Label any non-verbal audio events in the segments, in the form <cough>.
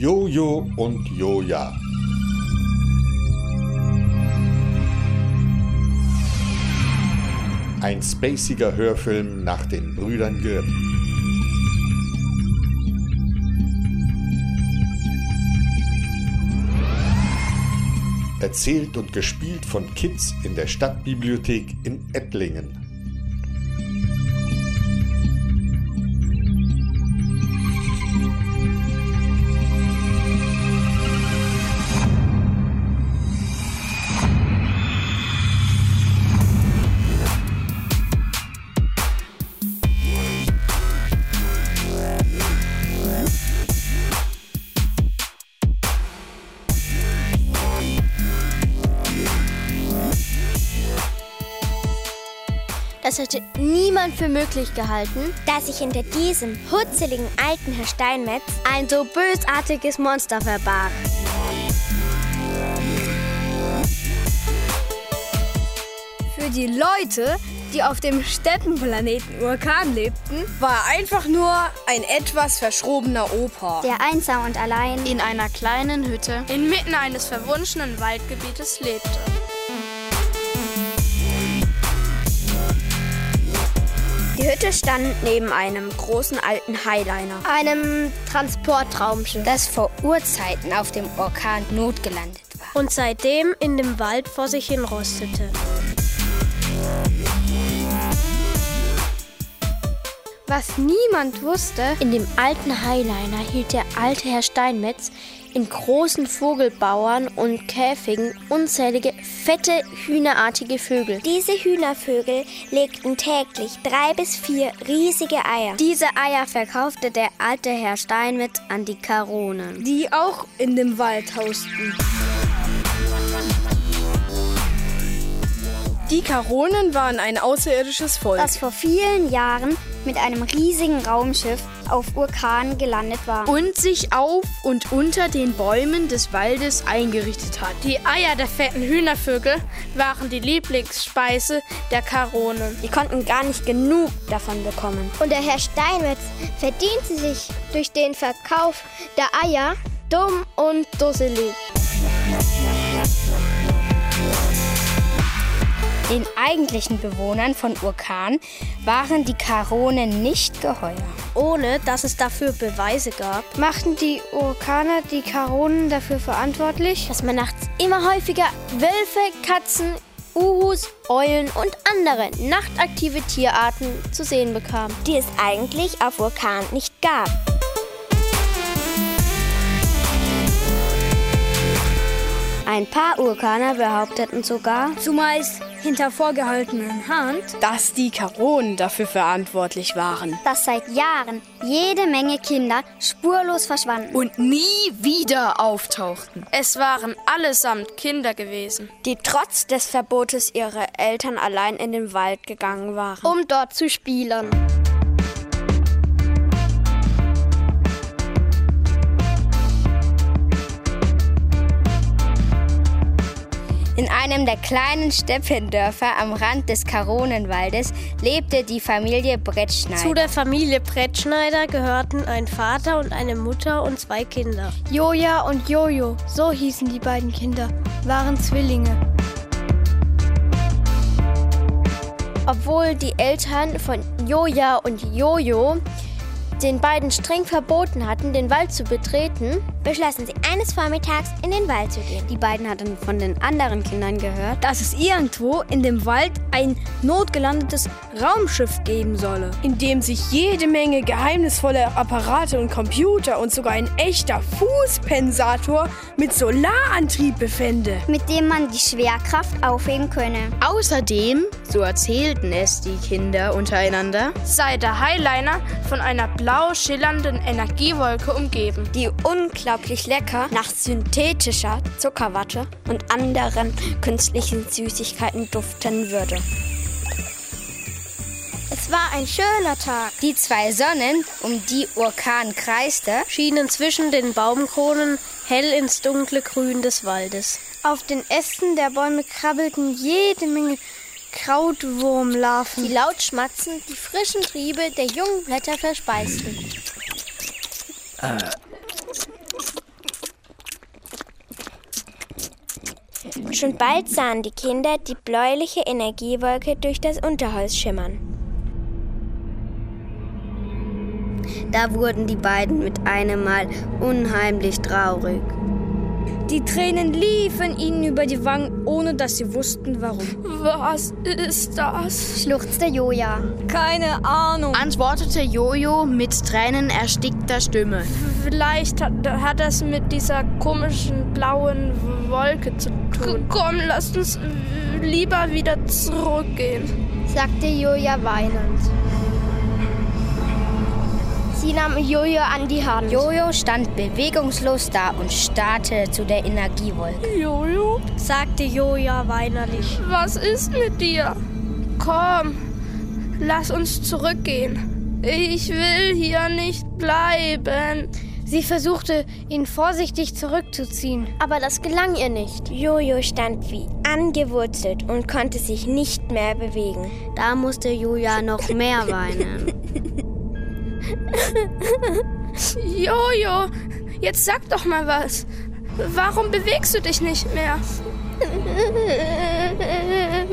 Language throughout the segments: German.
Jojo und Joja. Ein spaciger Hörfilm nach den Brüdern Grimm. Erzählt und gespielt von Kids in der Stadtbibliothek in Ettlingen. Das hätte niemand für möglich gehalten, dass sich hinter diesem hutzeligen alten Herr Steinmetz ein so bösartiges Monster verbarg. Für die Leute, die auf dem Steppenplaneten Urkan lebten, war er einfach nur ein etwas verschrobener Opa. Der einsam und allein in einer kleinen Hütte inmitten eines verwunschenen Waldgebietes lebte. Die Hütte stand neben einem großen alten Highliner, einem Transportraumschiff, das vor Urzeiten auf dem Orkan notgelandet war und seitdem in dem Wald vor sich hin rostete. Was niemand wusste, in dem alten Highliner hielt der alte Herr Steinmetz in großen Vogelbauern und Käfigen unzählige fette hühnerartige Vögel. Diese Hühnervögel legten täglich drei bis vier riesige Eier. Diese Eier verkaufte der alte Herr Steinmetz an die Karonen, die auch in dem Wald hausten. Die Karonen waren ein außerirdisches Volk, das vor vielen Jahren mit einem riesigen Raumschiff auf Urkan gelandet war und sich auf und unter den Bäumen des Waldes eingerichtet hat. Die Eier der fetten Hühnervögel waren die Lieblingsspeise der Karonen. Die konnten gar nicht genug davon bekommen. Und der Herr Steinmetz verdiente sich durch den Verkauf der Eier dumm und dusselig. Den eigentlichen Bewohnern von Urkan waren die Karonen nicht geheuer. Ohne dass es dafür Beweise gab, machten die Urkaner die Karonen dafür verantwortlich, dass man nachts immer häufiger Wölfe, Katzen, Uhus, Eulen und andere nachtaktive Tierarten zu sehen bekam, die es eigentlich auf Urkan nicht gab. Ein paar Urkaner behaupteten sogar, zumeist hinter vorgehaltener Hand, dass die Karonen dafür verantwortlich waren. Dass seit Jahren jede Menge Kinder spurlos verschwanden und nie wieder auftauchten. Es waren allesamt Kinder gewesen, die trotz des Verbotes ihrer Eltern allein in den Wald gegangen waren, um dort zu spielen. Einem der kleinen Steppendörfer am Rand des Karonenwaldes lebte die Familie Brettschneider. Zu der Familie Brettschneider gehörten ein Vater und eine Mutter und zwei Kinder. Joja und Jojo, so hießen die beiden Kinder, waren Zwillinge. Obwohl die Eltern von Joja und Jojo den beiden streng verboten hatten, den Wald zu betreten, beschlossen sie eines Vormittags in den Wald zu gehen. Die beiden hatten von den anderen Kindern gehört, dass es irgendwo in dem Wald ein notgelandetes Raumschiff geben solle, in dem sich jede Menge geheimnisvolle Apparate und Computer und sogar ein echter Fußpensator mit Solarantrieb befände, mit dem man die Schwerkraft aufheben könne. Außerdem, so erzählten es die Kinder untereinander, sei der Highliner von einer blau schillernden Energiewolke umgeben, die unglaublich lecker nach synthetischer Zuckerwatte und anderen künstlichen Süßigkeiten duften würde. Es war ein schöner Tag. Die zwei Sonnen, um die Orkan kreiste, schienen zwischen den Baumkronen hell ins dunkle Grün des Waldes. Auf den Ästen der Bäume krabbelten jede Menge Krautwurmlarven, die laut schmatzend die frischen Triebe der jungen Blätter verspeisten. Äh, Schon bald sahen die Kinder die bläuliche Energiewolke durch das Unterholz schimmern. Da wurden die beiden mit einem Mal unheimlich traurig. Die Tränen liefen ihnen über die Wangen, ohne dass sie wussten, warum. Was ist das? schluchzte Joja. Keine Ahnung. Antwortete Jojo mit tränenerstickter Stimme. Vielleicht hat, hat das mit dieser komischen blauen Wolke zu tun. Komm, lasst uns lieber wieder zurückgehen, sagte Joja weinend. Sie nahm Jojo an die Hand. Jojo stand bewegungslos da und starrte zu der Energiewolke. Jojo, sagte Joja weinerlich. Was ist mit dir? Komm, lass uns zurückgehen. Ich will hier nicht bleiben. Sie versuchte, ihn vorsichtig zurückzuziehen, aber das gelang ihr nicht. Jojo stand wie angewurzelt und konnte sich nicht mehr bewegen. Da musste Julia noch mehr weinen. <laughs> <laughs> Jojo, jetzt sag doch mal was. Warum bewegst du dich nicht mehr?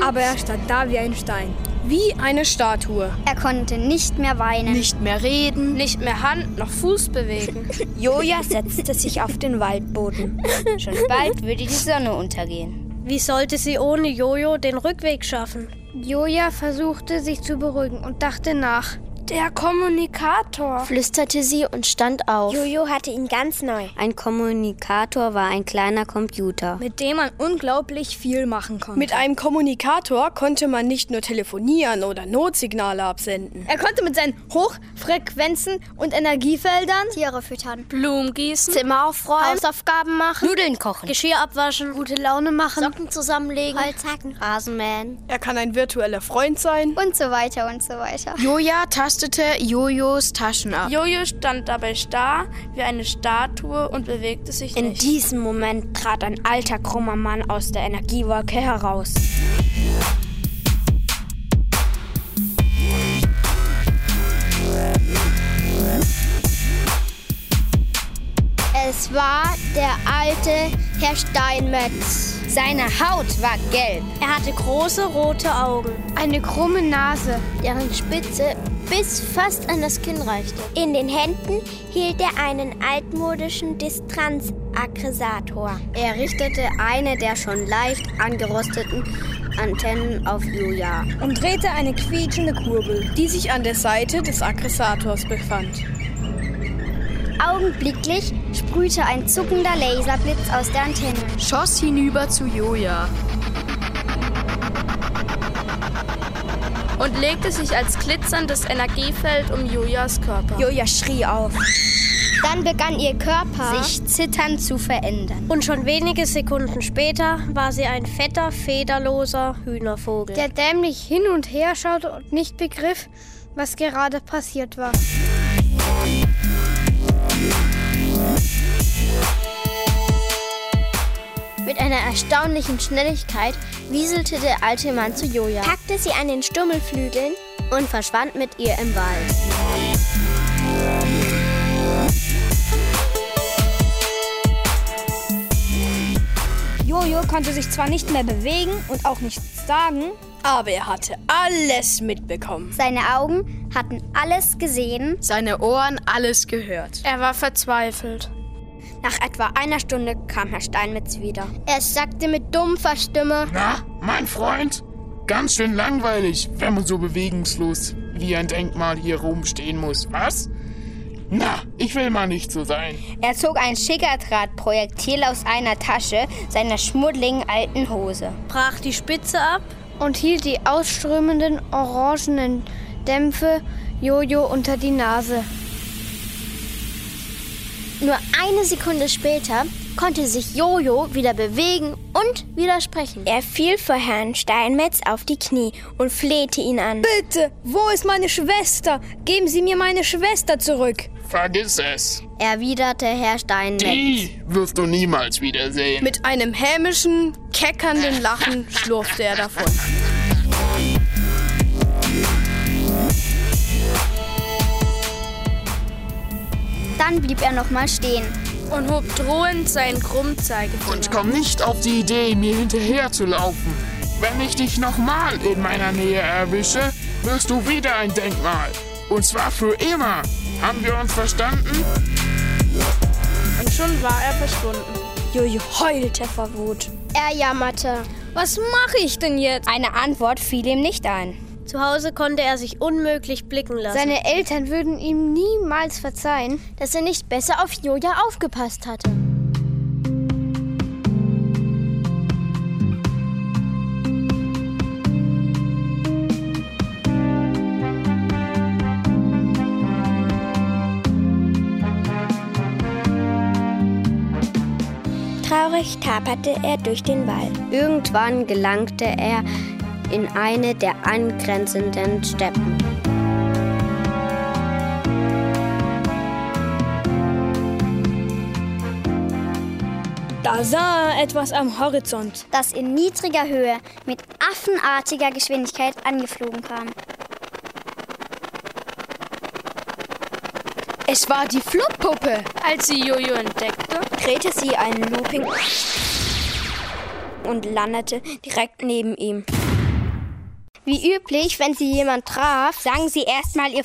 Aber er stand da wie ein Stein. Wie eine Statue. Er konnte nicht mehr weinen, nicht mehr reden, nicht mehr Hand noch Fuß bewegen. <laughs> Joja setzte sich auf den Waldboden. Schon bald würde die Sonne untergehen. Wie sollte sie ohne Jojo den Rückweg schaffen? Joja versuchte sich zu beruhigen und dachte nach. Der Kommunikator, flüsterte sie und stand auf. Jojo hatte ihn ganz neu. Ein Kommunikator war ein kleiner Computer, mit dem man unglaublich viel machen konnte. Mit einem Kommunikator konnte man nicht nur telefonieren oder Notsignale absenden. Er konnte mit seinen Hochfrequenzen und Energiefeldern Tiere füttern, Blumen gießen, Zimmer aufräumen, Hausaufgaben machen, Nudeln kochen, Geschirr abwaschen, gute Laune machen, Socken zusammenlegen, Holz hacken, Rasen mähen. Er kann ein virtueller Freund sein und so weiter und so weiter. Joja tastete Jojos Taschen ab. Jojo stand dabei starr wie eine Statue und bewegte sich In nicht. diesem Moment trat ein alter krummer Mann aus der Energiewolke heraus. Es war der alte Herr Steinmetz. Seine Haut war gelb. Er hatte große rote Augen, eine krumme Nase, deren Spitze bis fast an das Kinn reichte. In den Händen hielt er einen altmodischen Distanzakkressator. Er richtete eine der schon leicht angerosteten Antennen auf Julia und drehte eine quietschende Kurbel, die sich an der Seite des Aggressators befand. Augenblicklich sprühte ein zuckender Laserblitz aus der Antenne. Schoss hinüber zu Joja. Und legte sich als glitzerndes Energiefeld um Jojas Körper. Joja schrie auf. Dann begann ihr Körper sich zitternd zu verändern. Und schon wenige Sekunden später war sie ein fetter, federloser Hühnervogel, der dämlich hin und her schaute und nicht begriff, was gerade passiert war. Mit einer erstaunlichen Schnelligkeit wieselte der alte Mann zu Joja, packte sie an den Stummelflügeln und verschwand mit ihr im Wald. Jojo konnte sich zwar nicht mehr bewegen und auch nichts sagen, aber er hatte alles mitbekommen. Seine Augen hatten alles gesehen, seine Ohren alles gehört. Er war verzweifelt. Nach etwa einer Stunde kam Herr Steinmetz wieder. Er sagte mit dumpfer Stimme: Na, mein Freund, ganz schön langweilig, wenn man so bewegungslos wie ein Denkmal hier rumstehen muss. Was? Na, ich will mal nicht so sein. Er zog ein Schickerdrahtprojektil aus einer Tasche seiner schmuddligen alten Hose, brach die Spitze ab und hielt die ausströmenden orangenen Dämpfe Jojo unter die Nase. Nur eine Sekunde später konnte sich Jojo wieder bewegen und widersprechen. Er fiel vor Herrn Steinmetz auf die Knie und flehte ihn an. Bitte, wo ist meine Schwester? Geben Sie mir meine Schwester zurück. Vergiss es, erwiderte Herr Steinmetz. Die wirst du niemals wiedersehen. Mit einem hämischen, keckernden Lachen schlurfte er davon. Dann blieb er nochmal stehen und hob drohend seinen Krummzeigefinger. Und komm nicht auf die Idee, mir hinterher zu laufen. Wenn ich dich nochmal in meiner Nähe erwische, wirst du wieder ein Denkmal. Und zwar für immer. Haben wir uns verstanden? Und schon war er verschwunden. Jojo heulte vor Wut. Er jammerte. Was mache ich denn jetzt? Eine Antwort fiel ihm nicht ein. Zu Hause konnte er sich unmöglich blicken lassen. Seine Eltern würden ihm niemals verzeihen, dass er nicht besser auf Joja aufgepasst hatte. Traurig taperte er durch den Wald. Irgendwann gelangte er in eine der angrenzenden Steppen. Da sah er etwas am Horizont, das in niedriger Höhe mit affenartiger Geschwindigkeit angeflogen kam. Es war die Flugpuppe. Als sie Jojo entdeckte, drehte sie einen Looping und landete direkt neben ihm. Wie üblich, wenn sie jemand traf, sang sie erstmal ihr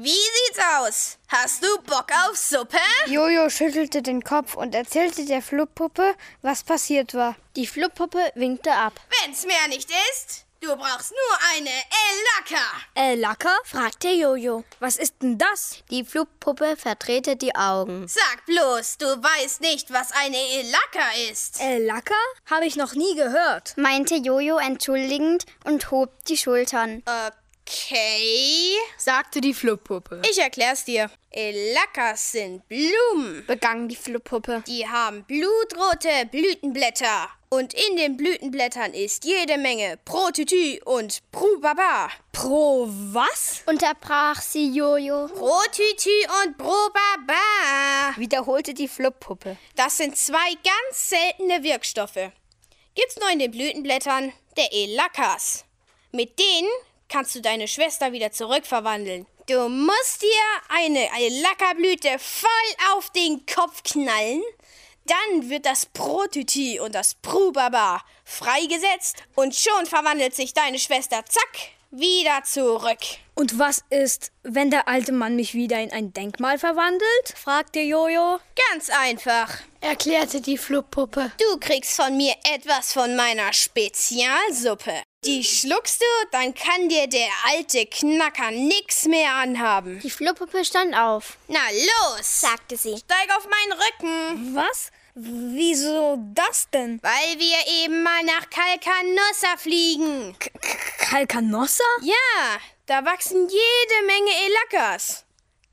wie sieht's aus? Hast du Bock auf Suppe? Jojo schüttelte den Kopf und erzählte der Fluppuppe, was passiert war. Die Fluppuppe winkte ab. Wenn's mehr nicht ist, du brauchst nur eine Elaka. Elaka? fragte Jojo. Was ist denn das? Die Flugpuppe verdrehte die Augen. Sag bloß, du weißt nicht, was eine Elaka ist. Elaka? Habe ich noch nie gehört, meinte Jojo entschuldigend und hob die Schultern. Okay, sagte die Fluppuppe. Ich erklär's dir. Elakas sind Blumen, begann die Fluppuppe. Die haben blutrote Blütenblätter. Und in den Blütenblättern ist jede Menge Protütü und Prubaba. Pro was? Unterbrach sie Jojo. Protütü und Prubaba. Wiederholte die Fluppuppe. Das sind zwei ganz seltene Wirkstoffe. Gibt's nur in den Blütenblättern der Elakas. Mit denen kannst du deine Schwester wieder zurückverwandeln. Du musst dir eine Lackerblüte voll auf den Kopf knallen. Dann wird das Protüti und das Prubaba freigesetzt und schon verwandelt sich deine Schwester zack wieder zurück. Und was ist, wenn der alte Mann mich wieder in ein Denkmal verwandelt? fragte Jojo. Ganz einfach, erklärte die Fluppuppe. Du kriegst von mir etwas von meiner Spezialsuppe. Die schluckst du, dann kann dir der alte Knacker nix mehr anhaben. Die Fluppuppe stand auf. Na los, sagte sie. Steig auf meinen Rücken. Was? Wieso das denn? Weil wir eben mal nach Calcanossa fliegen. Calcanossa? Ja, da wachsen jede Menge Elakas.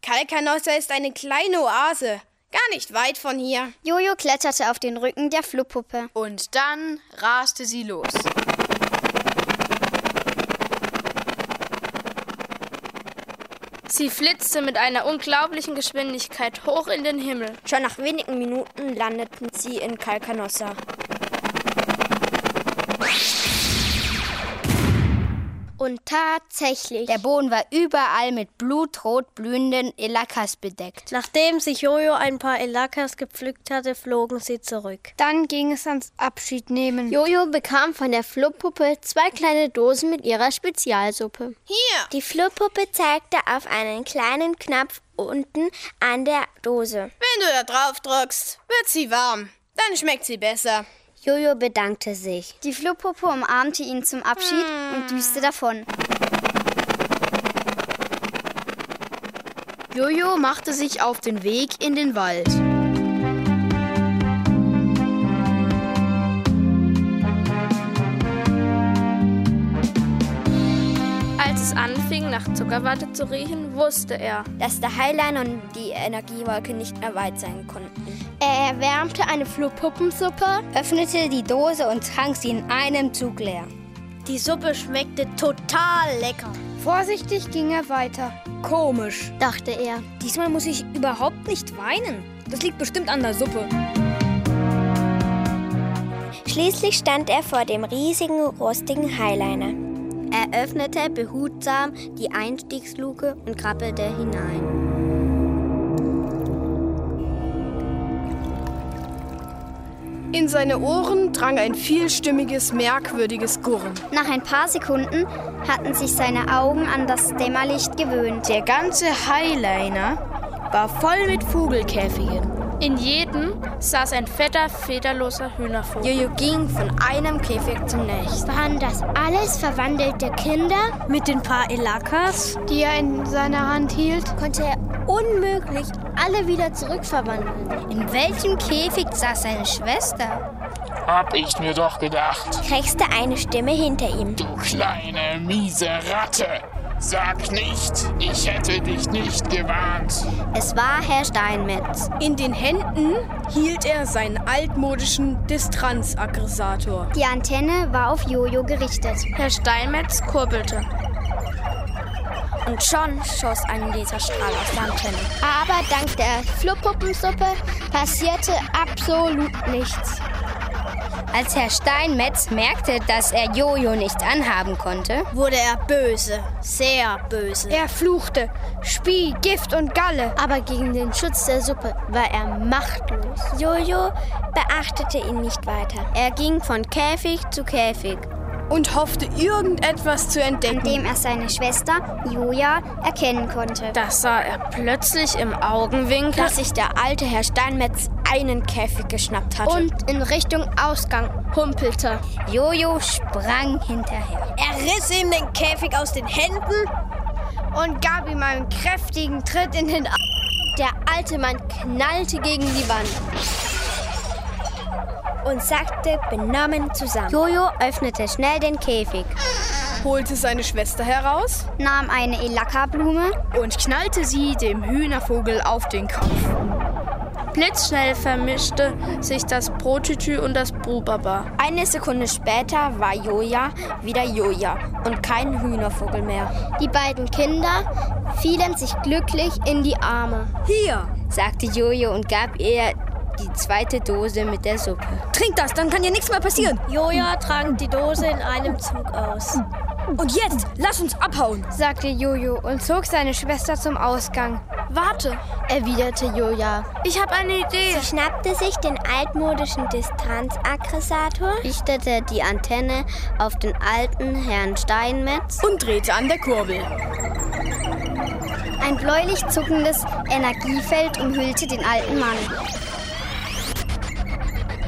Calcanossa ist eine kleine Oase. Gar nicht weit von hier. Jojo kletterte auf den Rücken der Fluppuppe. Und dann raste sie los. Sie flitzte mit einer unglaublichen Geschwindigkeit hoch in den Himmel. Schon nach wenigen Minuten landeten sie in Calcanossa. Und tatsächlich, der Boden war überall mit blutrot blühenden Elakas bedeckt. Nachdem sich Jojo ein paar Elakas gepflückt hatte, flogen sie zurück. Dann ging es ans Abschiednehmen. Jojo bekam von der Fluppuppe zwei kleine Dosen mit ihrer Spezialsuppe. Hier! Die Fluppuppe zeigte auf einen kleinen Knopf unten an der Dose. Wenn du da drauf drückst, wird sie warm. Dann schmeckt sie besser. Jojo bedankte sich. Die Flohpuppe umarmte ihn zum Abschied hm. und düste davon. Jojo machte sich auf den Weg in den Wald. Als es anfing, nach Zuckerwatte zu riechen, wusste er, dass der Highliner und die Energiewolke nicht mehr weit sein konnten. Er erwärmte eine Flohpuppensuppe, öffnete die Dose und trank sie in einem Zug leer. Die Suppe schmeckte total lecker. Vorsichtig ging er weiter. Komisch, dachte er. Diesmal muss ich überhaupt nicht weinen. Das liegt bestimmt an der Suppe. Schließlich stand er vor dem riesigen, rostigen Highliner. Er öffnete behutsam die Einstiegsluke und krabbelte hinein. In seine Ohren drang ein vielstimmiges, merkwürdiges Gurren. Nach ein paar Sekunden hatten sich seine Augen an das Dämmerlicht gewöhnt. Der ganze Highliner war voll mit Vogelkäfigen. In jedem saß ein fetter, federloser Hühnervogel. Jojo ging von einem Käfig zum nächsten. Waren das alles verwandelte Kinder? Mit den paar Elakas, die er in seiner Hand hielt, konnte er unmöglich alle wieder zurückverwandeln. In welchem Käfig saß seine Schwester? Hab ich mir doch gedacht. Krächzte eine Stimme hinter ihm. Du kleine, miese Ratte. Sag nicht, ich hätte dich nicht gewarnt. Es war Herr Steinmetz. In den Händen hielt er seinen altmodischen Distanzaggregator. Die Antenne war auf Jojo gerichtet. Herr Steinmetz kurbelte. Und schon schoss ein Laserstrahl aus der Antenne. Aber dank der Fluppuppensuppe passierte absolut nichts. Als Herr Steinmetz merkte, dass er Jojo nicht anhaben konnte, wurde er böse, sehr böse. Er fluchte, spie Gift und Galle. Aber gegen den Schutz der Suppe war er machtlos. Jojo beachtete ihn nicht weiter. Er ging von Käfig zu Käfig und hoffte, irgendetwas zu entdecken, an dem er seine Schwester Joja erkennen konnte. Das sah er plötzlich im Augenwinkel, dass sich der alte Herr Steinmetz einen Käfig geschnappt hatte und in Richtung Ausgang humpelte. Jojo sprang hinterher. Er riss ihm den Käfig aus den Händen und gab ihm einen kräftigen Tritt in den Arm. Der alte Mann knallte gegen die Wand und sackte benommen zusammen. Jojo öffnete schnell den Käfig, holte seine Schwester heraus, nahm eine Elaka-Blume und knallte sie dem Hühnervogel auf den Kopf. Blitzschnell vermischte sich das Brotütü und das Brubaba. Eine Sekunde später war Joja wieder Joja und kein Hühnervogel mehr. Die beiden Kinder fielen sich glücklich in die Arme. Hier, sagte Jojo und gab ihr die zweite Dose mit der Suppe. Trink das, dann kann dir nichts mehr passieren. Joja trank die Dose in einem Zug aus. Und jetzt, lass uns abhauen, sagte Jojo und zog seine Schwester zum Ausgang. Warte, erwiderte Joja. Ich habe eine Idee. Sie schnappte sich den altmodischen Distanzaggressator, richtete die Antenne auf den alten Herrn Steinmetz und drehte an der Kurbel. Ein bläulich zuckendes Energiefeld umhüllte den alten Mann.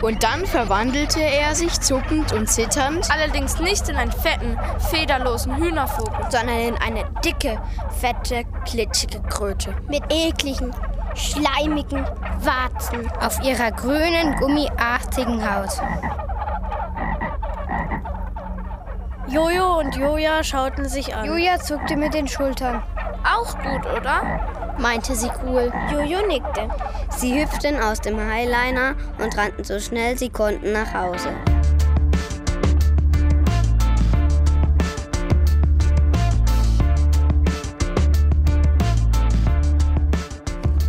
Und dann verwandelte er sich zuckend und zitternd, allerdings nicht in einen fetten, federlosen Hühnervogel, sondern in eine dicke, fette, klitschige Kröte. Mit ekligen, schleimigen Warzen auf ihrer grünen, gummiartigen Haut. Jojo und Joja schauten sich an. Joja zuckte mit den Schultern. Auch gut, oder? meinte sie cool. Jojo nickte. Sie hüpften aus dem Highliner und rannten so schnell sie konnten nach Hause.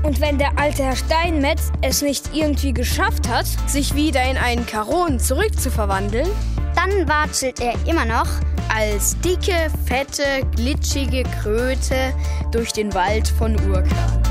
Und wenn der alte Herr Steinmetz es nicht irgendwie geschafft hat, sich wieder in einen Karon zurückzuverwandeln, dann watschelt er immer noch als dicke, fette, glitschige Kröte durch den Wald von Urkran.